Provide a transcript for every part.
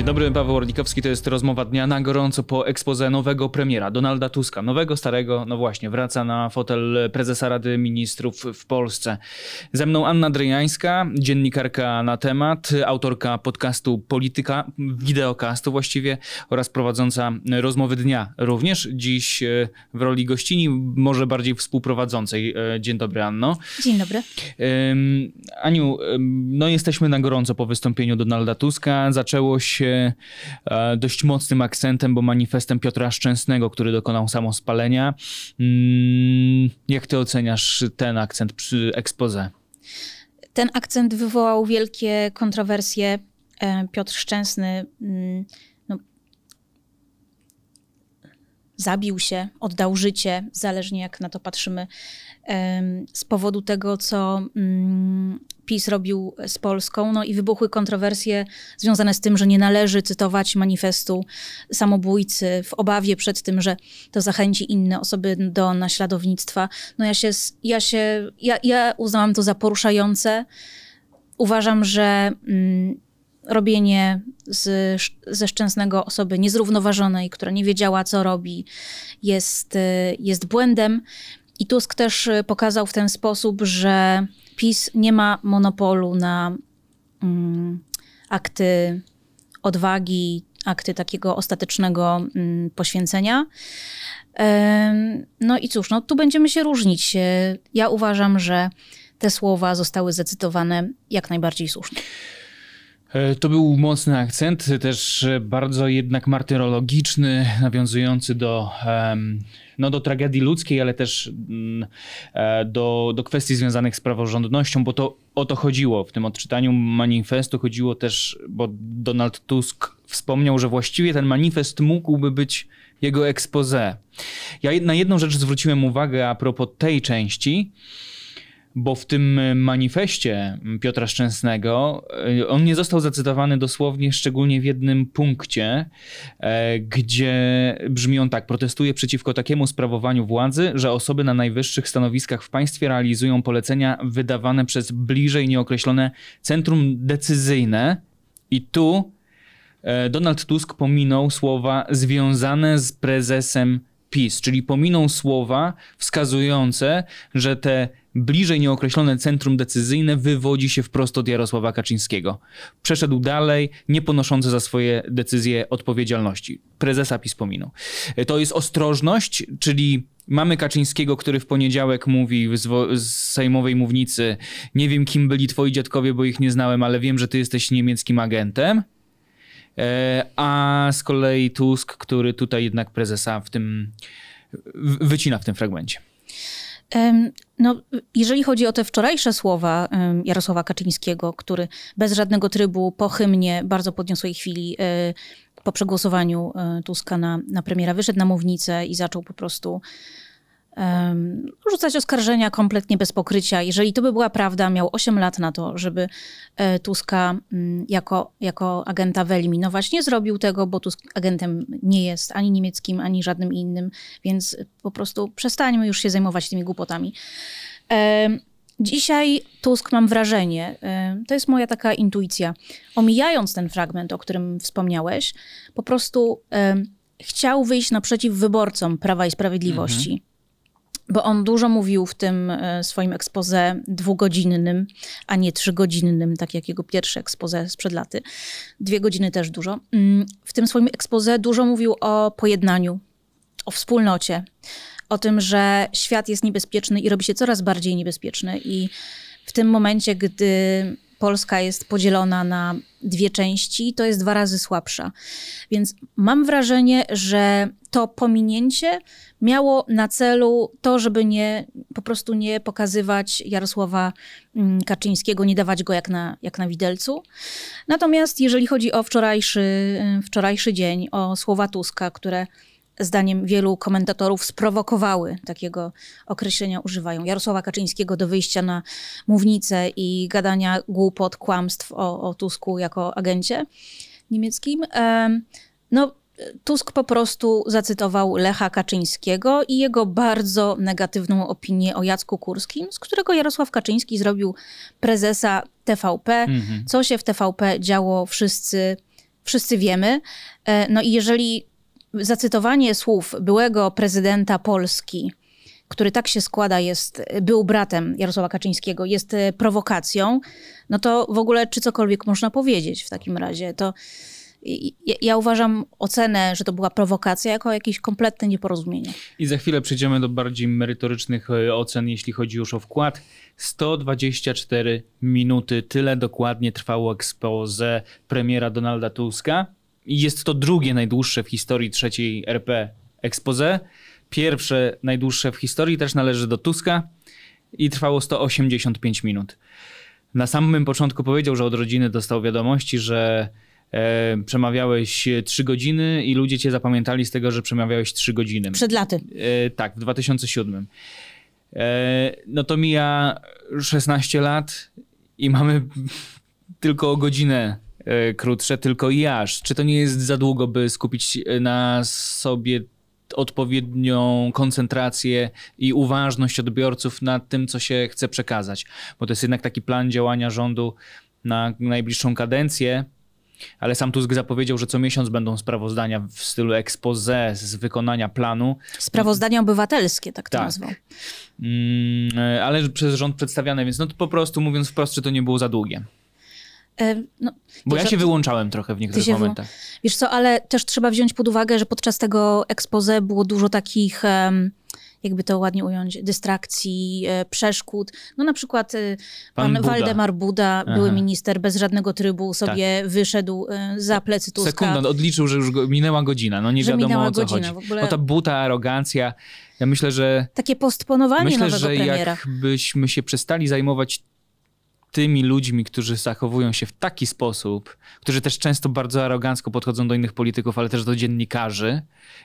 Dzień dobry, Paweł Orlikowski, to jest rozmowa dnia na gorąco po ekspoze nowego premiera Donalda Tuska. Nowego, starego, no właśnie, wraca na fotel prezesa Rady Ministrów w Polsce. Ze mną Anna Dryjańska, dziennikarka na temat, autorka podcastu Polityka, wideokastu właściwie oraz prowadząca rozmowy dnia również. Dziś e, w roli gościni, może bardziej współprowadzącej. E, dzień dobry, Anno. Dzień dobry. Aniu, no jesteśmy na gorąco po wystąpieniu Donalda Tuska. Zaczęło się e, dość mocnym akcentem, bo manifestem Piotra Szczęsnego, który dokonał samospalenia. Mm, jak ty oceniasz ten akcent przy expose? Ten akcent wywołał wielkie kontrowersje. E, Piotr Szczęsny mm, no, zabił się, oddał życie, zależnie jak na to patrzymy, z powodu tego, co mm, PiS robił z Polską, no i wybuchły kontrowersje związane z tym, że nie należy cytować manifestu samobójcy w obawie przed tym, że to zachęci inne osoby do naśladownictwa. No ja się, ja się, ja, ja uznałam to za poruszające. Uważam, że mm, robienie z, ze szczęsnego osoby niezrównoważonej, która nie wiedziała, co robi, jest, jest błędem. I Tusk też pokazał w ten sposób, że PiS nie ma monopolu na mm, akty odwagi, akty takiego ostatecznego mm, poświęcenia. No i cóż, no tu będziemy się różnić. Ja uważam, że te słowa zostały zacytowane jak najbardziej słusznie. E, to był mocny akcent, też bardzo jednak martyrologiczny, nawiązujący do, no, do tragedii ludzkiej, ale też mm, e, do, do kwestii związanych z praworządnością, bo to o to chodziło. W tym odczytaniu manifestu chodziło też, bo Donald Tusk wspomniał, że właściwie ten manifest mógłby być jego expose. Ja na jedną rzecz zwróciłem uwagę a propos tej części, bo w tym manifestie Piotra Szczęsnego e, on nie został zacytowany dosłownie, szczególnie w jednym punkcie, e, gdzie brzmi on tak: protestuje przeciwko takiemu sprawowaniu władzy, że osoby na najwyższych stanowiskach w państwie realizują polecenia wydawane przez bliżej nieokreślone centrum decyzyjne. I tu e, Donald Tusk pominął słowa związane z prezesem PiS, czyli pominął słowa wskazujące, że te bliżej nieokreślone centrum decyzyjne wywodzi się wprost od Jarosława Kaczyńskiego. Przeszedł dalej, nie ponoszący za swoje decyzje odpowiedzialności. Prezesa PiS pominął. To jest ostrożność, czyli Mamy Kaczyńskiego, który w poniedziałek mówi z, z, sejmowej mównicy: Nie wiem, kim byli twoi dziadkowie, bo ich nie znałem, ale wiem, że ty jesteś niemieckim agentem. E, a z kolei Tusk, który tutaj jednak prezesa w tym wycina w tym fragmencie. No, jeżeli chodzi o te wczorajsze słowa Jarosława Kaczyńskiego, który bez żadnego trybu po hymnie bardzo podniosłej chwili e, po przegłosowaniu e, Tuska na, na premiera wyszedł na mównicę i zaczął po prostu rzucać oskarżenia kompletnie bez pokrycia. Jeżeli to by była prawda, miał 8 lat na to, żeby e, Tuska mm, jako, jako agenta wyeliminować. Nie zrobił tego, bo Tusk agentem nie jest ani niemieckim, ani żadnym innym, więc po prostu przestańmy już się zajmować tymi głupotami. Dzisiaj Tusk, mam wrażenie, to jest moja taka intuicja, omijając ten fragment, o którym wspomniałeś, po prostu chciał wyjść naprzeciw wyborcom Prawa i Sprawiedliwości. Mhm bo on dużo mówił w tym e, swoim ekspoze dwugodzinnym, a nie trzygodzinnym, tak jak jego pierwsze ekspoze sprzed laty. Dwie godziny też dużo. Mm, w tym swoim ekspoze dużo mówił o pojednaniu, o wspólnocie, o tym, że świat jest niebezpieczny i robi się coraz bardziej niebezpieczny. I w tym momencie, gdy Polska jest podzielona na dwie części, to jest dwa razy słabsza. Więc mam wrażenie, że to pominięcie miało na celu to, żeby nie, po prostu nie pokazywać Jarosława mm, Kaczyńskiego, nie dawać go jak na, jak na widelcu. Natomiast jeżeli chodzi o wczorajszy, y, wczorajszy dzień, o słowa Tuska, które zdaniem wielu komentatorów sprowokowały, takiego określenia używają, Jarosława Kaczyńskiego do wyjścia na mównicę i gadania głupot, kłamstw o, o Tusku jako agencie niemieckim. No, Tusk po prostu zacytował Lecha Kaczyńskiego i jego bardzo negatywną opinię o Jacku Kurskim, z którego Jarosław Kaczyński zrobił prezesa TVP. Mhm. Co się w TVP działo, wszyscy wszyscy wiemy. E, no i jeżeli zacytowanie słów byłego prezydenta Polski, który tak się składa, jest, był bratem Jarosława Kaczyńskiego, jest e, prowokacją, no to w ogóle czy cokolwiek można powiedzieć w takim razie? To ja, ja uważam ocenę, że to była prowokacja, jako jakieś kompletne nieporozumienie. I za chwilę przejdziemy do bardziej merytorycznych e, ocen, jeśli chodzi już o wkład. 124 minuty, tyle dokładnie trwało expose premiera Donalda Tuska. Jest to drugie najdłuższe w historii trzeciej RP expose. Pierwsze najdłuższe w historii też należy do Tuska i trwało 185 minut. Na samym początku powiedział, że od rodziny dostał wiadomości, że e, przemawiałeś 3 godziny i ludzie cię zapamiętali z tego, że przemawiałeś 3 godziny. Przed laty. E, tak, w 2007. E, no to mija 16 lat i mamy tylko o godzinę krótsze, tylko i aż. Czy to nie jest za długo, by skupić na sobie odpowiednią koncentrację i uważność odbiorców nad tym, co się chce przekazać? Bo to jest jednak taki plan działania rządu na najbliższą kadencję, ale sam Tusk zapowiedział, że co miesiąc będą sprawozdania w stylu expose z wykonania planu. Sprawozdania obywatelskie, tak to tak. nazwał. Mm, ale przez rząd przedstawiane, więc no to po prostu mówiąc wprost, czy to nie było za długie. E, no, Bo ja się wyłączałem trochę w niektórych momentach. Wiesz co, ale też trzeba wziąć pod uwagę, że podczas tego expose było dużo takich... Jakby to ładnie ująć, dystrakcji, e, przeszkód. No na przykład e, pan, pan Waldemar Buda, Aha. były minister, bez żadnego trybu sobie tak. wyszedł za plecy Tuska. Sekunda, odliczył, że już go, minęła godzina, no nie wiadomo o co godzina, chodzi. W ogóle... No ta buta, arogancja, ja myślę, że... Takie postponowanie myślę, nowego że premiera. jakbyśmy się przestali zajmować tymi ludźmi, którzy zachowują się w taki sposób, którzy też często bardzo arogancko podchodzą do innych polityków, ale też do dziennikarzy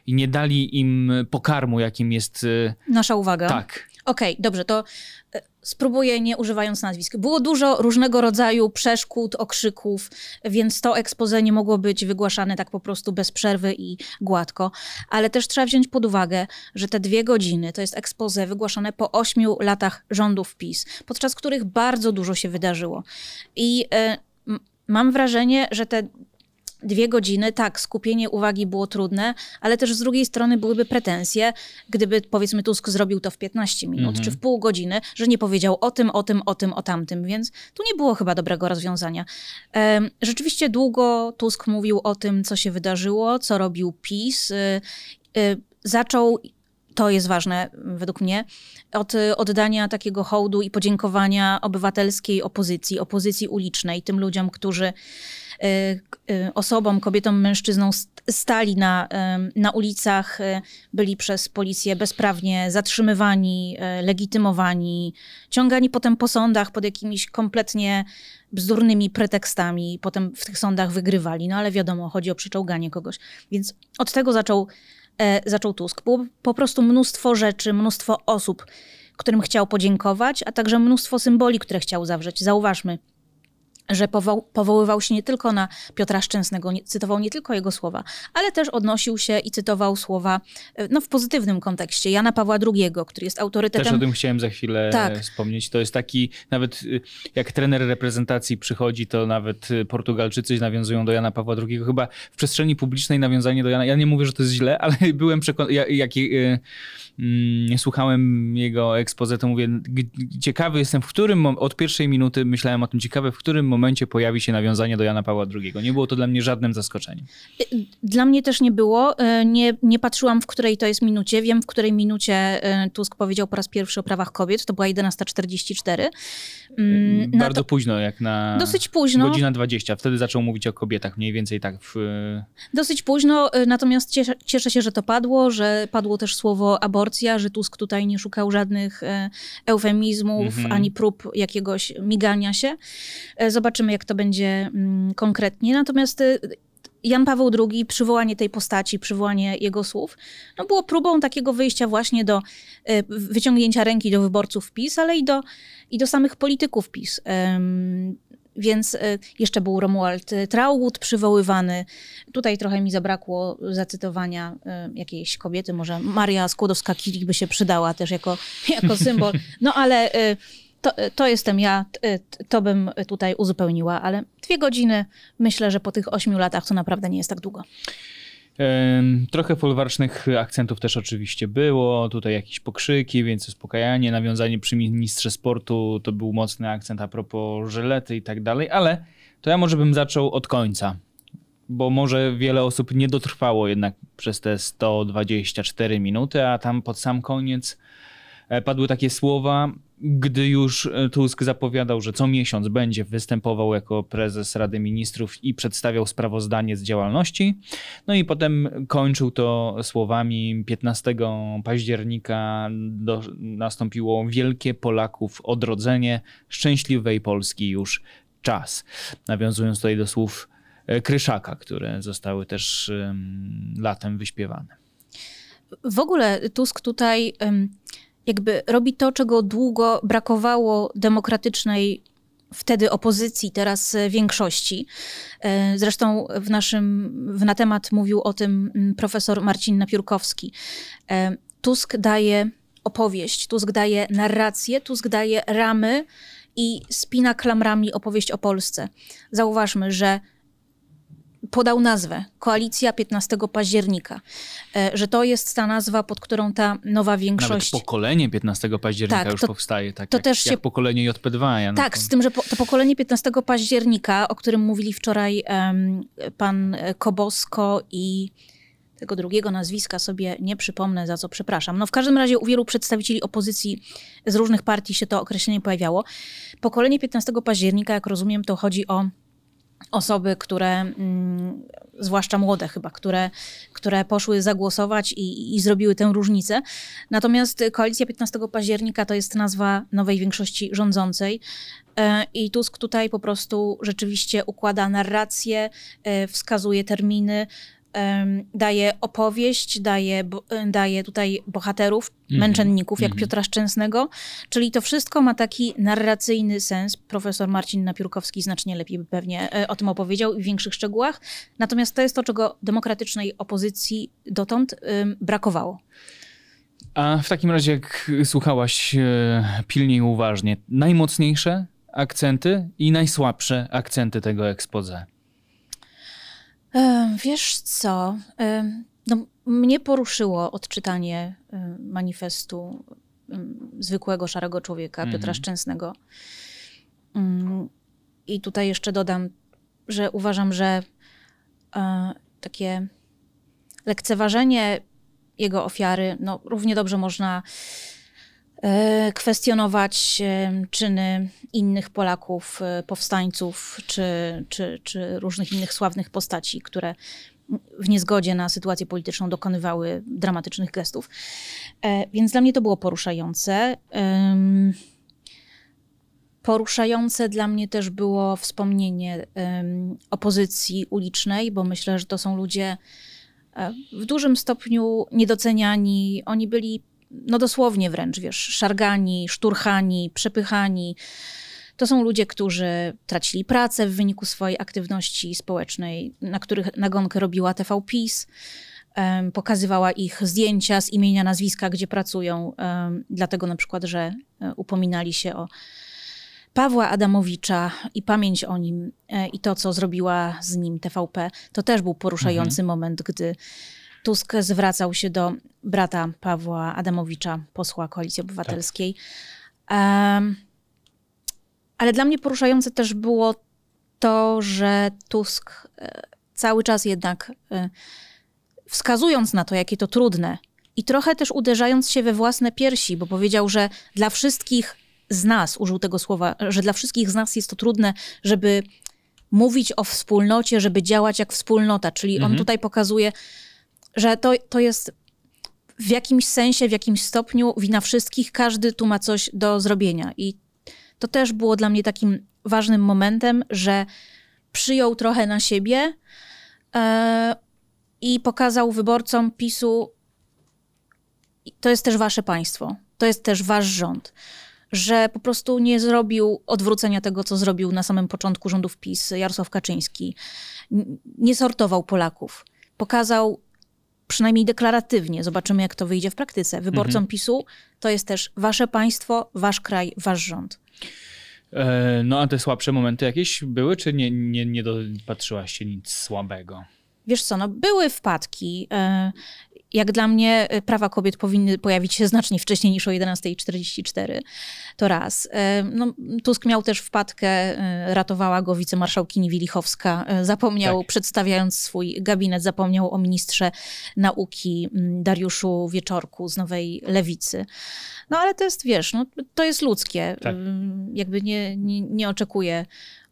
i nie dali im pokarmu, jakim jest. Y, Nasza uwaga. Tak. Okej, okay, dobrze, to e, spróbuję nie używając nazwisk. Było dużo różnego rodzaju przeszkód, okrzyków, więc to expose nie mogło być wygłaszane tak po prostu bez przerwy i gładko. Ale też trzeba wziąć pod uwagę, że te dwie godziny to jest expose wygłaszane po ośmiu latach rządów PiS, podczas których bardzo dużo się wydarzyło. I y, mam wrażenie, że te dwie godziny, tak, skupienie uwagi było trudne, ale też z drugiej strony byłyby pretensje, gdyby powiedzmy Tusk zrobił to w 15 minut mhm. czy w pół godziny, że nie powiedział o tym, o tym, o tym, o tamtym, więc tu nie było chyba dobrego rozwiązania. Rzeczywiście długo Tusk mówił o tym, co się wydarzyło, co robił PiS. Y, y, zaczął to jest ważne według mnie, od oddania takiego hołdu i podziękowania obywatelskiej opozycji, opozycji ulicznej, tym ludziom, którzy Y, y, osobom, kobietom, mężczyznom stali na, na ulicach, byli przez policję bezprawnie zatrzymywani, legitymowani, ciągani potem po sądach pod jakimiś kompletnie bzdurnymi pretekstami, potem w tych sądach wygrywali. No ale wiadomo, chodzi o przyczołganie kogoś. Więc od tego zaczął, e, zaczął Tusk. Było po prostu mnóstwo rzeczy, mnóstwo osób, którym chciał podziękować, a także mnóstwo symboli, które chciał zawrzeć. Zauważmy, że powo powoływał się nie tylko na Piotra Szczęsnego, nie, cytował nie tylko jego słowa, ale też odnosił się i cytował słowa e, no, w pozytywnym kontekście Jana Pawła II, który jest autorytetem. Też o tym chciałem za chwilę tak. wspomnieć. To jest taki, nawet y, jak trener reprezentacji przychodzi, to nawet y, Portugalczycy nawiązują do Jana Pawła II. Chyba w przestrzeni publicznej nawiązanie do Jana, ja nie mówię, że to jest źle, ale byłem przekonany, jak, jak mm, słuchałem jego to mówię, ciekawy jestem, w którym, od pierwszej minuty myślałem o tym, ciekawe, w którym momencie pojawi się nawiązanie do Jana Pawła II. Nie było to dla mnie żadnym zaskoczeniem. Dla mnie też nie było. E, nie, nie patrzyłam, w której to jest minucie. Wiem, w której minucie e, Tusk powiedział po raz pierwszy o prawach kobiet. To była 11.44. Mm, Bardzo to... późno, jak na. Dosyć późno. Godzina 20. Wtedy zaczął mówić o kobietach, mniej więcej tak. W... Dosyć późno, e, natomiast cieszę, cieszę się, że to padło, że padło też słowo aborcja, że Tusk tutaj nie szukał żadnych eufemizmów mhm. ani prób jakiegoś migania się. Zobaczymy, jak to będzie mm, konkretnie. Natomiast y, Jan Paweł II, przywołanie tej postaci, przywołanie jego słów, no było próbą takiego wyjścia właśnie do y, wyciągnięcia ręki do wyborców PiS, ale i do, i do samych polityków PiS. Więc y, jeszcze był Romuald Traugud przywoływany. Tutaj trochę mi zabrakło zacytowania jakiejś kobiety, może Maria Skłodowska-Curie by się przydała też jako, jako symbol. No ale to, to jestem ja, to bym tutaj uzupełniła, ale dwie godziny myślę, że po tych ośmiu latach to naprawdę nie jest tak długo. Trochę folwarcznych akcentów też oczywiście było, tutaj jakieś pokrzyki, więc uspokajanie, nawiązanie przy ministrze sportu to był mocny akcent a propos żelety i tak dalej, ale to ja może bym zaczął od końca, bo może wiele osób nie dotrwało jednak przez te 124 minuty, a tam pod sam koniec e, padły takie słowa, gdy już e, Tusk zapowiadał, że co miesiąc będzie występował jako prezes Rady Ministrów i przedstawiał sprawozdanie z działalności. No i potem kończył to słowami 15 października do, nastąpiło wielkie Polaków odrodzenie, szczęśliwej Polski już czas. Nawiązując tutaj do słów e, Kryszaka, które zostały też latem wyśpiewane. W ogóle Tusk tutaj jakby robi to, czego długo brakowało demokratycznej wtedy opozycji, teraz większości. E, zresztą w naszym, w na temat mówił o tym mm, profesor Marcin Napiórkowski. E, Tusk daje opowieść, Tusk daje narrację, Tusk daje ramy i spina klamrami opowieść o Polsce. Zauważmy, że podał nazwę Koalicja 15 października, e, że to jest ta nazwa, pod którą ta nowa większość. Nawet pokolenie 15 października tak, już to, powstaje, tak to jak, też się... jak pokolenie JP2. Ja tak, to... z tym, że po, to pokolenie 15 października, o którym mówili wczoraj um, pan Kobosko i tego drugiego nazwiska sobie nie przypomnę, za co przepraszam. No w każdym razie u wielu przedstawicieli opozycji z różnych partii się to określenie pojawiało. Pokolenie 15 października, jak rozumiem, to chodzi o osoby, które, mm, zwłaszcza młode chyba, które, które poszły zagłosować i, i zrobiły tę różnicę. Natomiast Koalicja 15 października to jest nazwa nowej większości rządzącej. E, I Tusk tutaj po prostu rzeczywiście układa narrację, e, wskazuje terminy, daje opowieść, daje, daje tutaj bohaterów, mm -hmm. męczenników, jak mm -hmm. Piotra Szczęsnego, czyli to wszystko ma taki narracyjny sens. Profesor Marcin Napiórkowski znacznie lepiej by pewnie e, o tym opowiedział i w większych szczegółach. Natomiast to jest to, czego demokratycznej opozycji dotąd brakowało. A w takim razie, jak słuchałaś e, pilnie i uważnie, najmocniejsze akcenty i najsłabsze akcenty tego expose? Wiesz co? No, mnie poruszyło odczytanie manifestu zwykłego szarego człowieka, Piotra mhm. Szczęsnego. Mm, I tutaj jeszcze dodam, że uważam, że e, takie lekceważenie jego ofiary, no, równie dobrze można kwestionować e, czyny innych Polaków, e, powstańców czy, czy, czy różnych innych sławnych postaci, które w niezgodzie na sytuację polityczną dokonywały dramatycznych gestów. Więc dla mnie to było poruszające. Poruszające dla mnie też było wspomnienie opozycji ulicznej, bo myślę, że to są ludzie w dużym stopniu niedoceniani. Oni byli no dosłownie wręcz, wiesz, szargani, szturchani, przepychani. To są ludzie, którzy tracili pracę w wyniku swojej aktywności społecznej, na których nagonkę robiła TV PiS. Um, pokazywała ich zdjęcia z imienia, nazwiska, gdzie pracują, um, dlatego na przykład, że um, upominali się o Pawła Adamowicza i pamięć o nim e, i to, co zrobiła z nim TVP. To też był poruszający mhm. moment, gdy Tusk zwracał się do brata Pawła Adamowicza, posła Koalicji Obywatelskiej. Tak. Um, ale dla mnie poruszające też było to, że Tusk e, cały czas jednak e, wskazując na to, jakie to trudne i trochę też uderzając się we własne piersi, bo powiedział, że dla wszystkich z nas, użył tego słowa, że dla wszystkich z nas jest to trudne, żeby mówić o wspólnocie, żeby działać jak wspólnota. Czyli mhm. on tutaj pokazuje, że to, to jest w jakimś sensie, w jakimś stopniu wina wszystkich, każdy tu ma coś do zrobienia. I to też było dla mnie takim ważnym momentem, że przyjął trochę na siebie e, i pokazał wyborcom PiSu, to jest też wasze państwo, to jest też wasz rząd, że po prostu nie zrobił odwrócenia tego, co zrobił na samym początku rządów PiS Jarosław Kaczyński. Nie sortował Polaków. Pokazał przynajmniej deklaratywnie. Zobaczymy, jak to wyjdzie w praktyce. Wyborcom mhm. PiSu to jest też wasze państwo, wasz kraj, wasz rząd. E, no a te słabsze momenty jakieś były, czy nie, nie, nie dopatrzyłaś się nic słabego? Wiesz co, no były wpadki. Jak dla mnie e, prawa kobiet powinny pojawić się znacznie wcześniej niż o 11.44. To raz. E, no, Tusk miał też wpadkę, e, ratowała go wicemarszałkini Wilichowska. Zapomniał, tak. przedstawiając swój gabinet, zapomniał o ministrze nauki Dariuszu Wieczorku z Nowej Lewicy. No ale to jest, wiesz, no, to jest ludzkie. Tak. Jakby nie, nie, nie oczekuję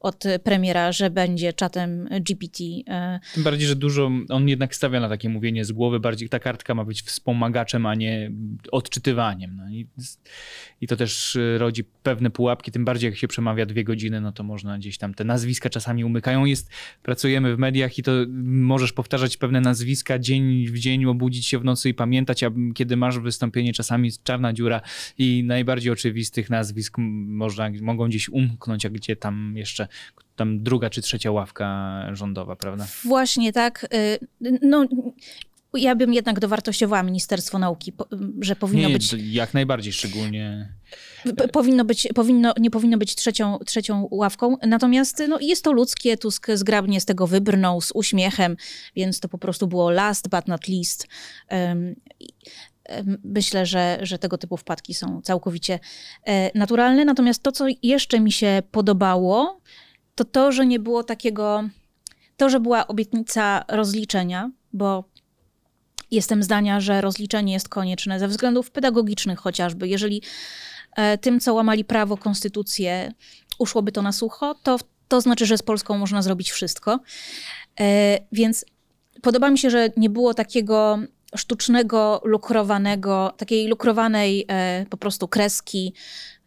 od premiera, że będzie czatem GPT. E, Tym bardziej, że dużo on jednak stawia na takie mówienie z głowy, bardziej ta kartka ma być wspomagaczem, a nie odczytywaniem. No i, i to też e, rodzi pewne pułapki, tym bardziej jak się przemawia dwie godziny, no to można gdzieś tam te nazwiska czasami umykają. Jest, pracujemy w mediach i to możesz powtarzać pewne nazwiska dzień w dzień, obudzić się w nocy i pamiętać, a kiedy masz wystąpienie, czasami jest czarna dziura i najbardziej oczywistych nazwisk można, mogą gdzieś umknąć, a gdzie tam jeszcze tam druga czy trzecia ławka rządowa, prawda? Właśnie tak. Y, no, ja bym jednak dowartościowała Ministerstwo Nauki, że powinno nie, być. Jak najbardziej, szczególnie. Powinno być, powinno, nie powinno być trzecią, trzecią ławką. Natomiast no, jest to ludzkie, Tusk zgrabnie z tego wybrnął z uśmiechem, więc to po prostu było last but not least. Um, Myślę, że, że tego typu wpadki są całkowicie e, naturalne. Natomiast to, co jeszcze mi się podobało, to to, że nie było takiego, to, że była obietnica rozliczenia, bo jestem zdania, że rozliczenie jest konieczne ze względów pedagogicznych chociażby. Jeżeli e, tym, co łamali prawo, konstytucję, uszłoby to na sucho, to, to znaczy, że z Polską można zrobić wszystko. E, więc podoba mi się, że nie było takiego sztucznego, lukrowanego, takiej lukrowanej e, po prostu kreski.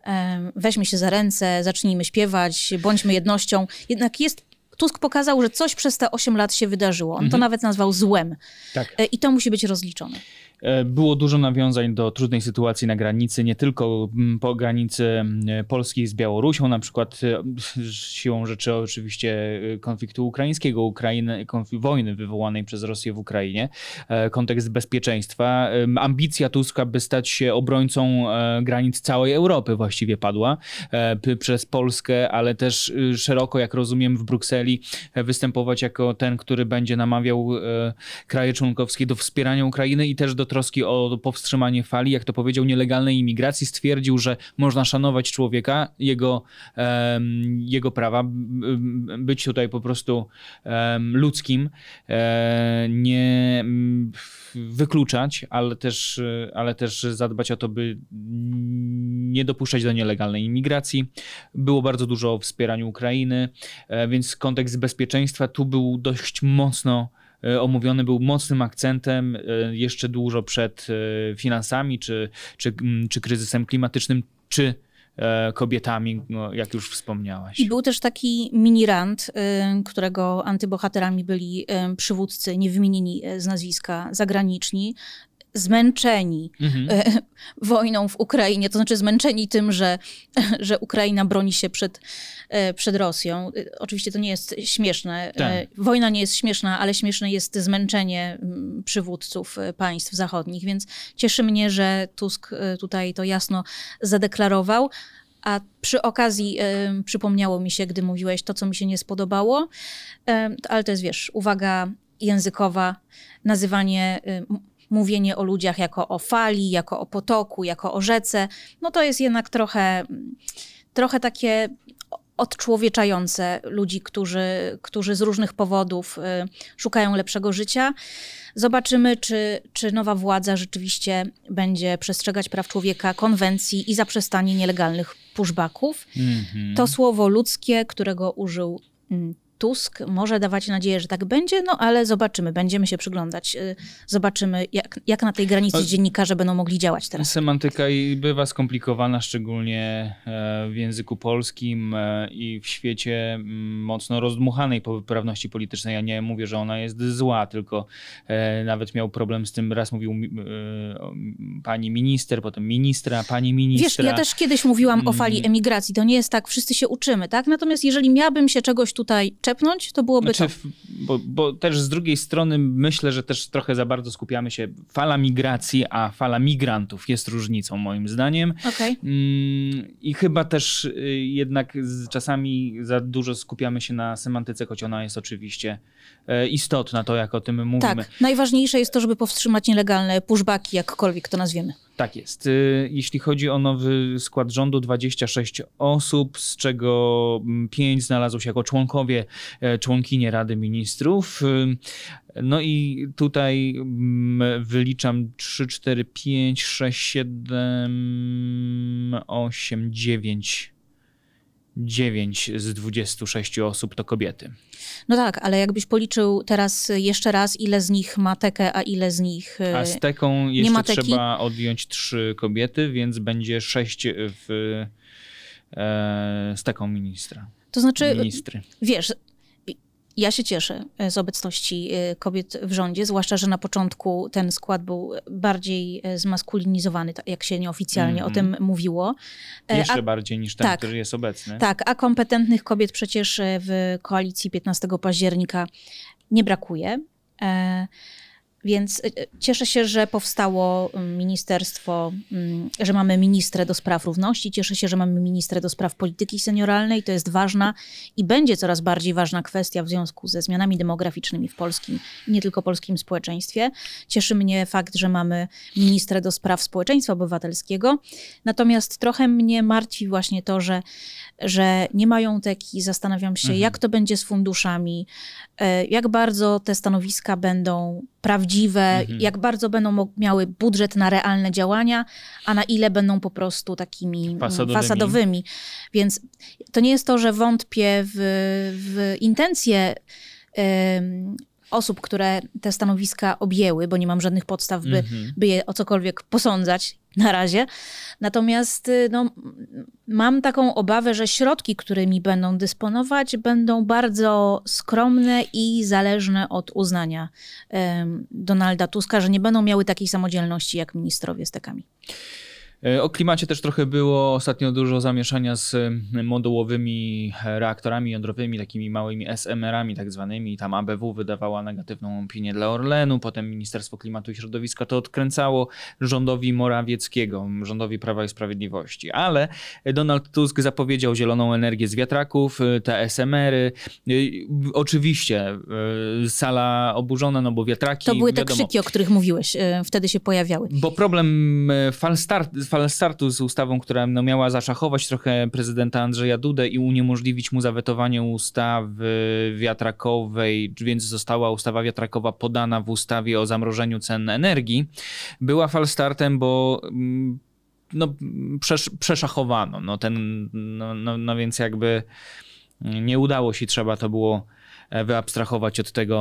E, weźmy się za ręce, zacznijmy śpiewać, bądźmy jednością. Jednak jest Tusk pokazał, że coś przez te 8 lat się wydarzyło. On mhm. to nawet nazwał złem. Tak. E, I to musi być rozliczone. E, było dużo nawiązań do trudnej sytuacji na granicy, nie tylko mm, po granicy mm, polskiej z Białorusią, na przykład e, siłą rzeczy oczywiście e, konfliktu ukraińskiego, Ukrainy, wojny wywołanej przez Rosję w Ukrainie, kontekst bezpieczeństwa. Ambicja Tuska, by stać się obrońcą granic całej Europy właściwie padła przez Polskę, ale też szeroko, jak rozumiem, w Brukseli występować jako ten, który będzie namawiał kraje członkowskie do wspierania Ukrainy i też troski o powstrzymanie fali, jak to powiedział, nielegalnej imigracji, stwierdził, że można szanować człowieka, jego, jego prawa, być tutaj po prostu ludzkim, e, nie wykluczać, ale też, ale też zadbać o to, by nie dopuszczać do nielegalnej imigracji. Było bardzo dużo o wspieraniu Ukrainy, e, więc kontekst bezpieczeństwa tu był dość mocno omówiony był mocnym akcentem e, jeszcze dużo przed e, finansami, czy, czy, czy kryzysem klimatycznym, czy kobietami, no, jak już wspomniałaś. I był też taki mini-rant, którego antybohaterami byli przywódcy niewymienieni z nazwiska zagraniczni, zmęczeni mhm. E, wojną w Ukrainie, to znaczy zmęczeni tym, że, że Ukraina broni się przed, e, przed Rosją. E, oczywiście to nie jest śmieszne. Tak. Wojna nie jest śmieszna, ale śmieszne jest zmęczenie przywódców państw zachodnich, więc cieszy mnie, że Tusk tutaj to jasno zadeklarował. A przy okazji y, przypomniało mi się, gdy mówiłeś to, co mi się nie spodobało, y, ale to jest, wiesz, uwaga językowa, nazywanie y, mówienie o ludziach jako o fali, jako o potoku, jako o rzece, no to jest jednak trochę, trochę takie odczłowieczające ludzi, którzy, którzy z różnych powodów y, szukają lepszego życia. Zobaczymy, czy, czy nowa władza rzeczywiście będzie przestrzegać praw człowieka, konwencji i zaprzestanie nielegalnych pushbacków. Mm -hmm. To słowo ludzkie, którego użył mm, Tusk może dawać nadzieję, że tak będzie, no ale zobaczymy, będziemy się przyglądać. Y, zobaczymy, jak, jak na tej granicy dziennikarze będą mogli działać teraz. Semantyka bywa skomplikowana, szczególnie e, w języku polskim e, i w świecie mm, mocno rozdmuchanej poprawności politycznej. Ja nie mówię, że ona jest zła, tylko e, nawet miał problem z tym, raz mówił pani minister, potem ministra, pani ministra. Wiesz, ja też kiedyś mówiłam o fali mm. emigracji. To nie jest tak, wszyscy się uczymy, tak? Natomiast jeżeli miałabym się czegoś tutaj czepnąć, to byłoby znaczy, to. Bo, bo, też z drugiej strony myślę, że też trochę za bardzo skupiamy się. Fala migracji, a fala migrantów jest różnicą moim zdaniem. Okay. I chyba też y, jednak czasami za dużo skupiamy się na semantyce, choć ona jest oczywiście e, istotna, to jak o tym mówimy. Tak, najważniejsze jest to, żeby powstrzymać nielegalne pushbacki, jakkolwiek to nazwiemy. Tak jest. Y, jeśli chodzi o nowy skład rządu, 26 osób, z czego 5 mm, znalazło się jako członkowie, członkinie Rady Ministrów. Y, no i tutaj mm, wyliczam 3, 4, 5, 6, 7, 8, 9 9 z 26 osób to kobiety. No tak, ale jakbyś policzył teraz jeszcze raz, ile z nich ma tekę, a ile z nich A z teką jeszcze nie ma teki? trzeba odjąć trzy kobiety, więc będzie sześć w, e, z teką ministra. To znaczy, Ministry. wiesz, ja się cieszę e, z obecności e, kobiet w rządzie, zwłaszcza, że na początku ten skład był bardziej e, zmaskulinizowany, jak się nieoficjalnie mm -hmm. o mhm. tym mówiło. Jeszcze a, bardziej niż ten, tak, który jest obecny. Tak, a kompetentnych kobiet przecież w koalicji 15 października nie brakuje. Więc y, y, cieszę się, że powstało mm, ministerstwo, mm, że mamy ministrę do spraw równości, cieszę się, że mamy ministrę do spraw polityki senioralnej. To jest ważna i będzie coraz bardziej ważna kwestia w związku ze zmianami demograficznymi w polskim nie tylko polskim społeczeństwie. Cieszy mnie fakt, że mamy ministrę do spraw społeczeństwa obywatelskiego. Natomiast trochę mnie martwi właśnie to, że, że nie mają teki. Zastanawiam się, mhm. jak to będzie z funduszami, e, jak bardzo te stanowiska będą prawdziwe, mhm. jak bardzo będą miały budżet na realne działania, a na ile będą po prostu takimi mm, fasadowymi. fasadowymi. Więc to nie jest to, że wątpię w, w intencje osób, które te stanowiska objęły, bo nie mam żadnych podstaw, by, mhm. by je o cokolwiek posądzać na razie. Natomiast y, no, mam taką obawę, że środki, którymi będą dysponować, będą bardzo skromne i zależne od uznania um, Donalda Tuska, że nie będą miały takiej samodzielności jak ministrowie z tekami. E, o klimacie też trochę było ostatnio dużo zamieszania z modułowymi reaktorami jądrowymi, takimi małymi SMR-ami tak zwanymi. Tam ABW wydawała negatywną opinię dla Orlenu, potem Ministerstwo Klimatu i Środowiska to odkręcało rządowi Morawieckiego, rządowi Prawa i Sprawiedliwości. Ale Donald Tusk zapowiedział zieloną energię z wiatraków, te SMR-y. E, oczywiście e, sala oburzona, no bo wiatraki... To były te wiadomo, krzyki, o których mówiłeś, wtedy się pojawiały. Bo problem fal start startu z ustawą, która no, miała zaszachować trochę prezydenta Andrzeja Dudę i uniemożliwić mu zawetowanie ustawy wiatrakowej, więc została ustawa wiatrakowa podana w ustawie o zamrożeniu cen energii, była falstartem, bo mm, no, przesz przeszachowano. No, ten, no, no, no więc jakby nie udało się, trzeba to było wyabstrahować od tego,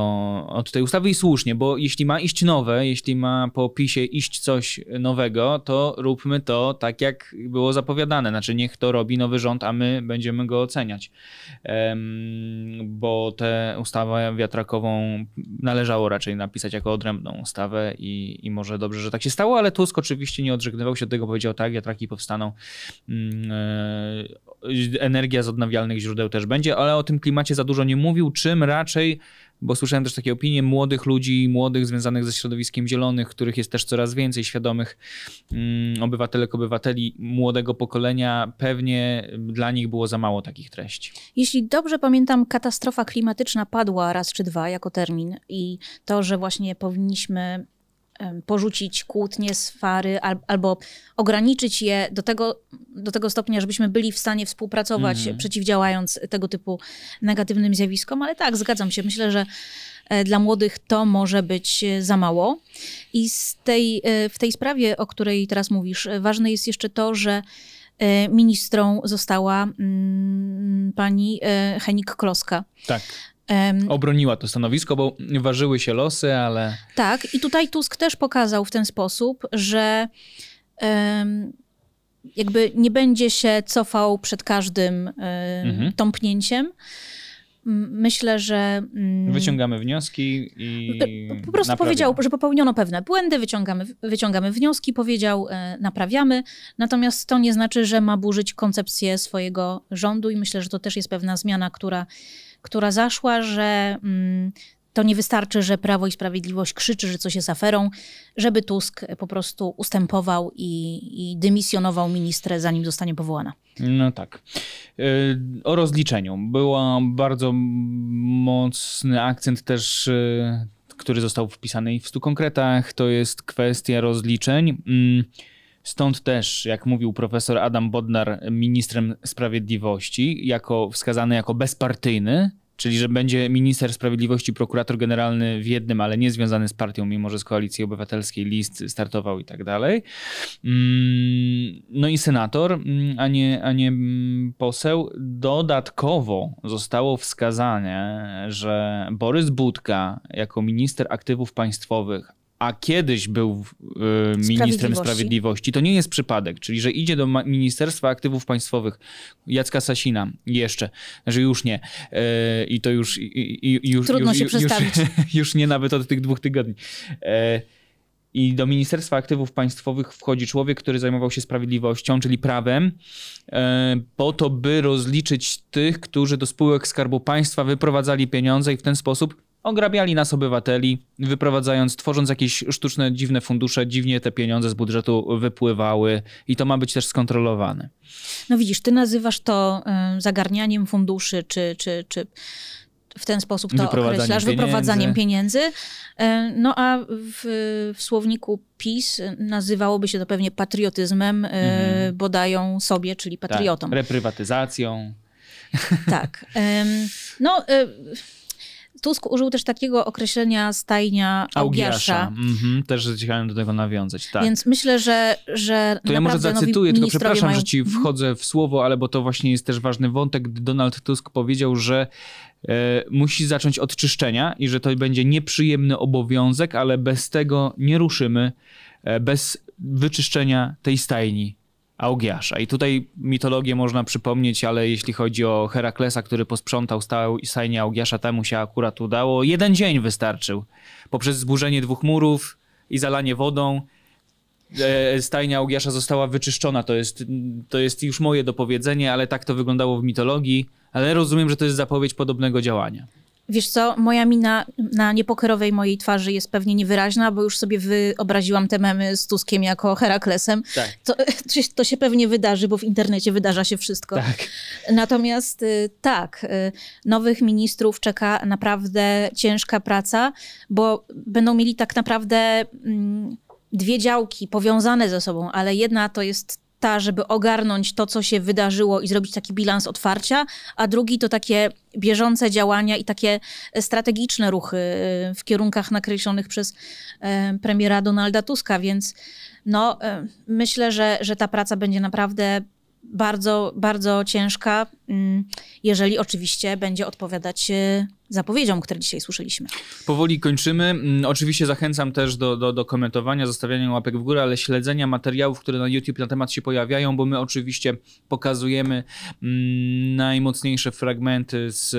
od tej ustawy i słusznie, bo jeśli ma iść nowe, jeśli ma po PiSie iść coś nowego, to róbmy to tak, jak było zapowiadane. Znaczy niech to robi nowy rząd, a my będziemy go oceniać. Bo tę ustawę wiatrakową należało raczej napisać jako odrębną ustawę i, i może dobrze, że tak się stało, ale Tusk oczywiście nie odżegnywał się od tego, powiedział tak, wiatraki powstaną, mm, e, energia z odnawialnych źródeł też będzie, ale o tym klimacie za dużo nie mówił, czy tym raczej, bo słyszałem też takie opinie młodych ludzi, młodych związanych ze środowiskiem zielonych, których jest też coraz więcej świadomych mm, obywatelek, obywateli młodego pokolenia, pewnie dla nich było za mało takich treści. Jeśli dobrze pamiętam, katastrofa klimatyczna padła raz czy dwa jako termin i to, że właśnie powinniśmy porzucić kłótnie, swary albo ograniczyć je do tego, do tego stopnia, żebyśmy byli w stanie współpracować, mm. przeciwdziałając tego typu negatywnym zjawiskom. Ale tak, zgadzam się. Myślę, że e, dla młodych to może być e, za mało. I z tej, e, w tej sprawie, o której teraz mówisz, ważne jest jeszcze to, że ministrą została mm, pani Henik-Kloska. Tak. Obroniła to stanowisko, bo ważyły się losy, ale. Tak, i tutaj Tusk też pokazał w ten sposób, że jakby nie będzie się cofał przed każdym mhm. tąpnięciem. Myślę, że. Mm, wyciągamy wnioski i. Po prostu naprawiamy. powiedział, że popełniono pewne błędy, wyciągamy, wyciągamy wnioski, powiedział, e, naprawiamy. Natomiast to nie znaczy, że ma burzyć koncepcję swojego rządu, i myślę, że to też jest pewna zmiana, która która zaszła, że mm, to nie wystarczy, że Prawo i Sprawiedliwość krzyczy, że coś jest aferą, żeby Tusk po prostu ustępował i, i dymisjonował ministrę, zanim zostanie powołana. No tak. Y, o rozliczeniu. Był bardzo mocny akcent też, y, który został wpisany w stu konkretach. To jest kwestia rozliczeń. Stąd też, jak mówił profesor Adam Bodnar, ministrem sprawiedliwości, jako wskazany jako bezpartyjny, Czyli, że będzie minister sprawiedliwości, prokurator generalny w jednym, ale nie związany z partią, mimo że z koalicji obywatelskiej list startował i tak dalej. Mm, no i senator, mm, a nie, a nie mm, poseł. Dodatkowo zostało wskazane, że Borys Budka jako minister aktywów państwowych, a kiedyś był y, ministrem Sprawiedliwości. Sprawiedliwości. To nie jest przypadek, czyli że idzie do Ministerstwa Aktywów Państwowych Jacka Sasina jeszcze, że już nie. Y, I to już... I, już Trudno już, się już, przedstawić. Już, już, nie nawet od tych dwóch tygodni. Y, i do Ministerstwa Aktywów Państwowych wchodzi człowiek, który zajmował się sprawiedliwością, czyli prawem, po to, by rozliczyć tych, którzy do spółek Skarbu Państwa wyprowadzali pieniądze i w ten sposób ograbiali nas obywateli, wyprowadzając, tworząc jakieś sztuczne, dziwne fundusze, dziwnie te pieniądze z budżetu wypływały i to ma być też skontrolowane. No widzisz, ty nazywasz to zagarnianiem funduszy, czy, czy, czy w ten sposób to określasz, wyprowadzaniem pieniędzy. No a w, w, słowniku PiS nazywałoby się to pewnie patriotyzmem, mhm. bo dają sobie, czyli tak, patriotom. Tak, reprywatyzacją. Tak. No Tusk użył też takiego określenia stajnia Augiasza. Augiasza. Mhm, też chciałem do tego nawiązać, tak. Więc myślę, że, że To ja może zacytuję, tylko przepraszam, mają... że ci mhm. wchodzę w słowo, ale bo to właśnie jest też ważny wątek. Donald Tusk powiedział, że e, musi zacząć od czyszczenia i że to będzie nieprzyjemny obowiązek, ale bez tego nie ruszymy, e, bez wyczyszczenia tej stajni. Augiasza. I tutaj mitologię można przypomnieć, ale jeśli chodzi o Heraklesa, który posprzątał stajnię Augiasza, temu się akurat udało. Jeden dzień wystarczył. Poprzez zburzenie dwóch murów i zalanie wodą e, stajnia Augiasza została wyczyszczona. To jest, to jest już moje dopowiedzenie, ale tak to wyglądało w mitologii. Ale rozumiem, że to jest zapowiedź podobnego działania. Wiesz co, moja mina na niepokerowej mojej twarzy jest pewnie niewyraźna, bo już sobie wyobraziłam te memy z Tuskiem jako Heraklesem. Tak. To, to się pewnie wydarzy, bo w internecie wydarza się wszystko. Tak. Natomiast y, tak, y, nowych ministrów czeka naprawdę ciężka praca, bo będą mieli tak naprawdę mm, dwie działki powiązane ze sobą, ale jedna to jest ta, żeby ogarnąć to, co się wydarzyło i zrobić taki bilans otwarcia, a drugi to takie bieżące działania i takie strategiczne ruchy y, w kierunkach nakreślonych przez y, premiera Donalda Tuska, więc no, myślę, że, że ta praca będzie naprawdę bardzo, bardzo ciężka, mm, jeżeli oczywiście będzie odpowiadać e, zapowiedziom, które dzisiaj słyszeliśmy. Powoli kończymy. Mm, oczywiście zachęcam też do, do, do komentowania, zostawiania łapek w górę, ale śledzenia materiałów, które na YouTube na temat się pojawiają, bo my oczywiście pokazujemy mm, najmocniejsze fragmenty z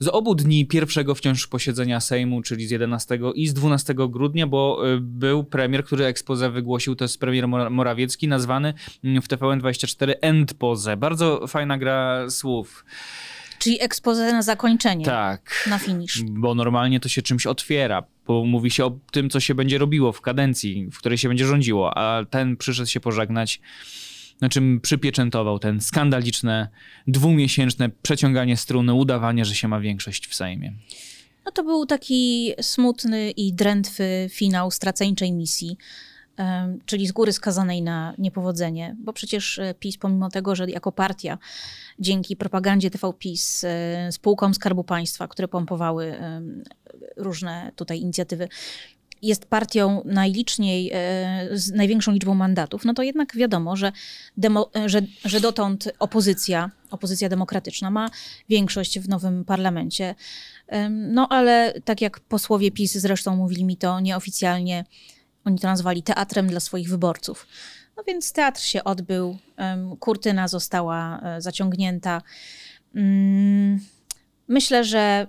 z obu dni pierwszego wciąż posiedzenia Sejmu, czyli z 11 i z 12 grudnia, bo y, był premier, który ekspozę wygłosił, to jest premier Morawiecki, nazwany mm, w TVN24 Endpoze. Bardzo fajna gra słów. Czyli ekspozę na zakończenie. Tak. Na finish. Bo normalnie to się czymś otwiera, bo mówi się o tym, co się będzie robiło w kadencji, w której się będzie rządziło, a ten przyszedł się pożegnać na czym przypieczętował ten skandaliczne, dwumiesięczne przeciąganie struny, udawanie, że się ma większość w Sejmie. No to był taki smutny i drętwy finał straceńczej misji, czyli z góry skazanej na niepowodzenie, bo przecież e, PiS, pomimo tego, że jako partia, dzięki propagandzie TV PiS, e, spółkom Skarbu Państwa, które pompowały różne tutaj inicjatywy, jest partią najliczniej, e, z największą liczbą mandatów, no to jednak wiadomo, że, demo, że, że dotąd opozycja, opozycja demokratyczna ma większość w nowym parlamencie. No ale tak jak posłowie PiS zresztą mówili mi to nieoficjalnie, oni to nazwali teatrem dla swoich wyborców. No więc teatr się odbył, kurtyna została e, zaciągnięta. Mm, myślę, że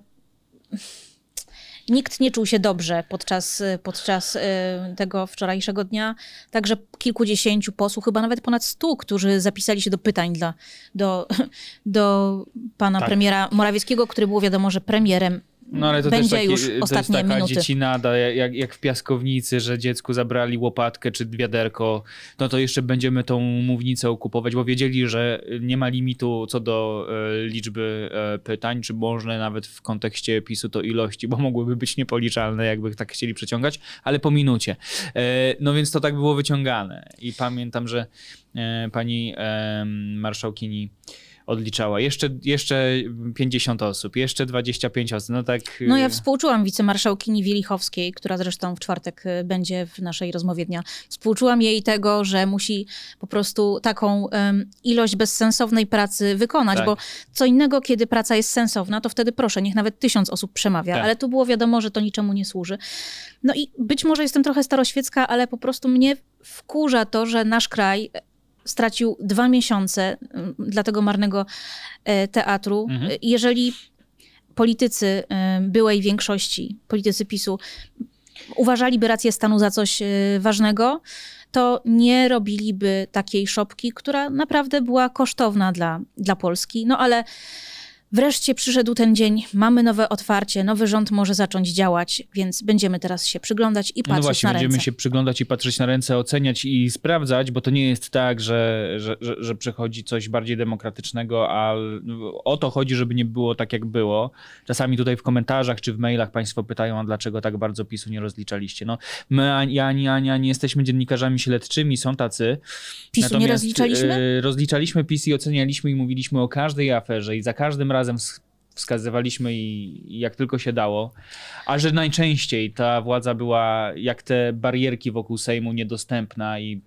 Nikt nie czuł się dobrze podczas, podczas e, tego wczorajszego dnia. Także kilkudziesięciu posłów, chyba nawet ponad stu, którzy zapisali się do pytań dla, do, do pana Tak. premiera Morawieckiego, który było wiadomo, że premierem No ale to będzie też taki, już to jest taka minuty. dziecinada, jak, jak w piaskownicy, że dziecku zabrali łopatkę czy wiaderko, no to jeszcze będziemy tą mównicę okupować, bo wiedzieli, że nie ma limitu co do e, liczby e, pytań, czy można nawet w kontekście PiSu to ilości, bo mogłyby być niepoliczalne, jakby tak chcieli przeciągać, ale po minucie. E, no więc to tak było wyciągane i pamiętam, że pani marszałkini odliczała. Jeszcze, jeszcze 50 osób, jeszcze 25 osób. No tak. No ja e, współczułam wicemarszałkini Wielichowskiej, która zresztą w czwartek y, będzie w naszej rozmowie dnia. Współczułam jej tego, że musi po prostu taką em, ilość bezsensownej pracy wykonać, Tak. bo co innego, kiedy praca jest sensowna, to wtedy proszę, niech nawet tysiąc osób przemawia, Tak. ale tu było wiadomo, że to niczemu nie służy. No i być może jestem trochę staroświecka, ale po prostu mnie wkurza to, że nasz kraj stracił dwa miesiące dla tego marnego e, teatru. Mhm. Jeżeli politycy e, byłej większości, politycy PiSu, uważaliby rację stanu za coś e, ważnego, to nie robiliby takiej szopki, która naprawdę była kosztowna dla, dla Polski. No ale wreszcie przyszedł ten dzień, mamy nowe otwarcie, nowy rząd może zacząć działać, więc będziemy teraz się przyglądać i No patrzeć właśnie, na będziemy ręce. się przyglądać i patrzeć na ręce, oceniać i sprawdzać, bo to nie jest tak, że, że, że, że przychodzi coś bardziej demokratycznego, a o to chodzi, żeby nie było tak, jak było. Czasami tutaj w komentarzach czy w mailach państwo pytają, a dlaczego tak bardzo PiSu nie rozliczaliście. No, my ani, ani Ania nie jesteśmy dziennikarzami śledczymi, są tacy. PiSu nie rozliczaliśmy? e, rozliczaliśmy PiS i ocenialiśmy i mówiliśmy o każdej aferze i za każdym razem ws- wskazywaliśmy i jak tylko się dało. A że najczęściej ta władza była jak te barierki wokół Sejmu niedostępna i,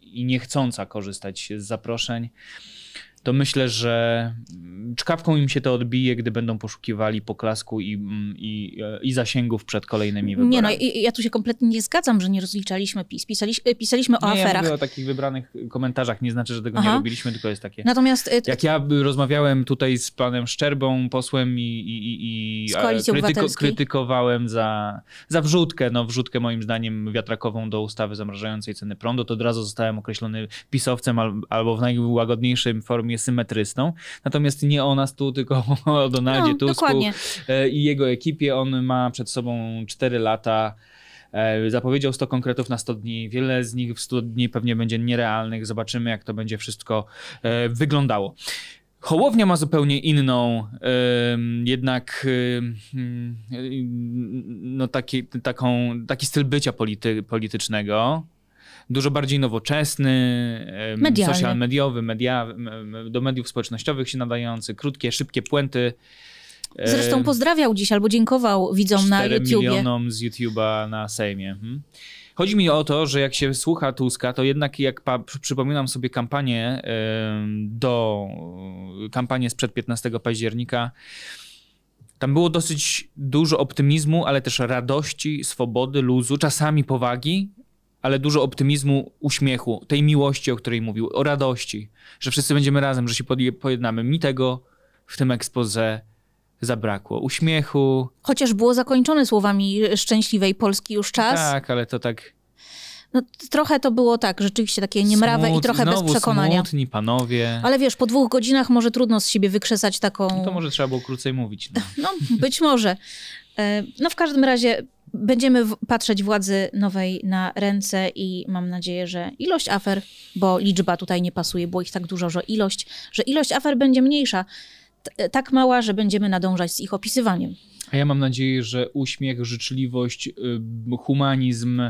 i niechcąca korzystać z zaproszeń, to myślę, że mm, czkawką im się to odbije, gdy będą poszukiwali poklasku i, mm, i, e, i zasięgów przed kolejnymi wyborami. Nie no, ja tu się kompletnie nie zgadzam, że nie rozliczaliśmy PiS. Pisali, pisaliśmy o Nie, ja aferach. mówię o takich wybranych komentarzach, nie znaczy, że tego nie Aha. robiliśmy, tylko jest takie... Natomiast y, Jak ja rozmawiałem tutaj z panem Szczerbą, posłem i, i, i, e, Obywatelskiej. krytykowałem za, za wrzutkę, no wrzutkę moim zdaniem wiatrakową do ustawy zamrażającej ceny prądu, to od razu zostałem określony pisowcem al, albo w najłagodniejszej formie symetrystą. Natomiast nie o nas tu, tylko o Donaldzie no, Tusku dokładnie. e, i jego ekipie. On ma przed sobą 4 lata. E, Zapowiedział 100 konkretów na 100 dni. Wiele z nich w 100 dni pewnie będzie nierealnych. Zobaczymy, jak to będzie wszystko e, wyglądało. Hołownia ma zupełnie inną, jednak no taki, taką, taki styl bycia polity, politycznego. Dużo bardziej nowoczesny, Medialny. social mediowy, media, do mediów społecznościowych się nadający, krótkie, szybkie puenty. E, Zresztą pozdrawiał dziś albo dziękował widzom na 4 YouTubie. milionom z YouTube'a na Sejmie. Mhm. Chodzi mi o to, że jak się słucha Tuska, to jednak jak pa, przy- przypominam sobie kampanię do kampanię sprzed 15 października, tam było dosyć dużo optymizmu, ale też radości, swobody, luzu, czasami powagi, ale dużo optymizmu, uśmiechu, tej miłości, o której mówił, o radości, że wszyscy będziemy razem, że się pojednamy. Mi tego w tym expose zabrakło. Uśmiechu, Chociaż było zakończone słowami szczęśliwej Polski już czas. tak, ale to tak No, trochę to było tak, rzeczywiście takie niemrawe i Smut- trochę bez znowu przekonania. smutni panowie. Ale wiesz, po dwóch godzinach może trudno z siebie wykrzesać taką... No to może trzeba było krócej mówić. No. No, być może. E, No w każdym razie będziemy patrzeć władzy nowej na ręce i mam nadzieję, że ilość afer, bo liczba tutaj nie pasuje, było ich tak dużo, że ilość, że ilość afer będzie mniejsza. Tak mała, że będziemy nadążać z ich opisywaniem. A ja mam nadzieję, że uśmiech, życzliwość, y, humanizm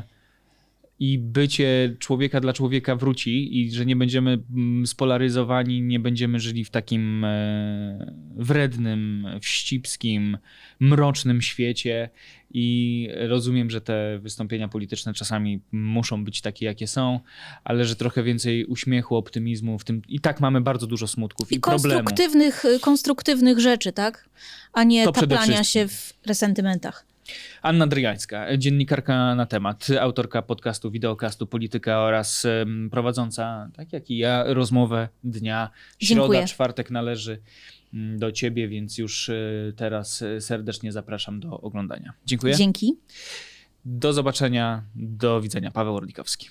i bycie człowieka dla człowieka wróci i że nie będziemy mm, spolaryzowani, nie będziemy żyli w takim e, wrednym, wścibskim, mrocznym świecie i rozumiem, że te wystąpienia polityczne czasami muszą być takie, jakie są, ale że trochę więcej uśmiechu, optymizmu w tym i tak mamy bardzo dużo smutków i, I konstruktywnych, konstruktywnych rzeczy, tak? A nie To taplania się w resentymentach. Anna Drygańska, dziennikarka na temat, autorka podcastu, wideokastu Polityka oraz prowadząca, tak jak i ja, rozmowę dnia. Środa, Dziękuję. czwartek należy mm, do ciebie, więc już e, teraz e, serdecznie zapraszam do oglądania. Dziękuję. Dzięki. Do zobaczenia, do widzenia. Paweł Orlikowski.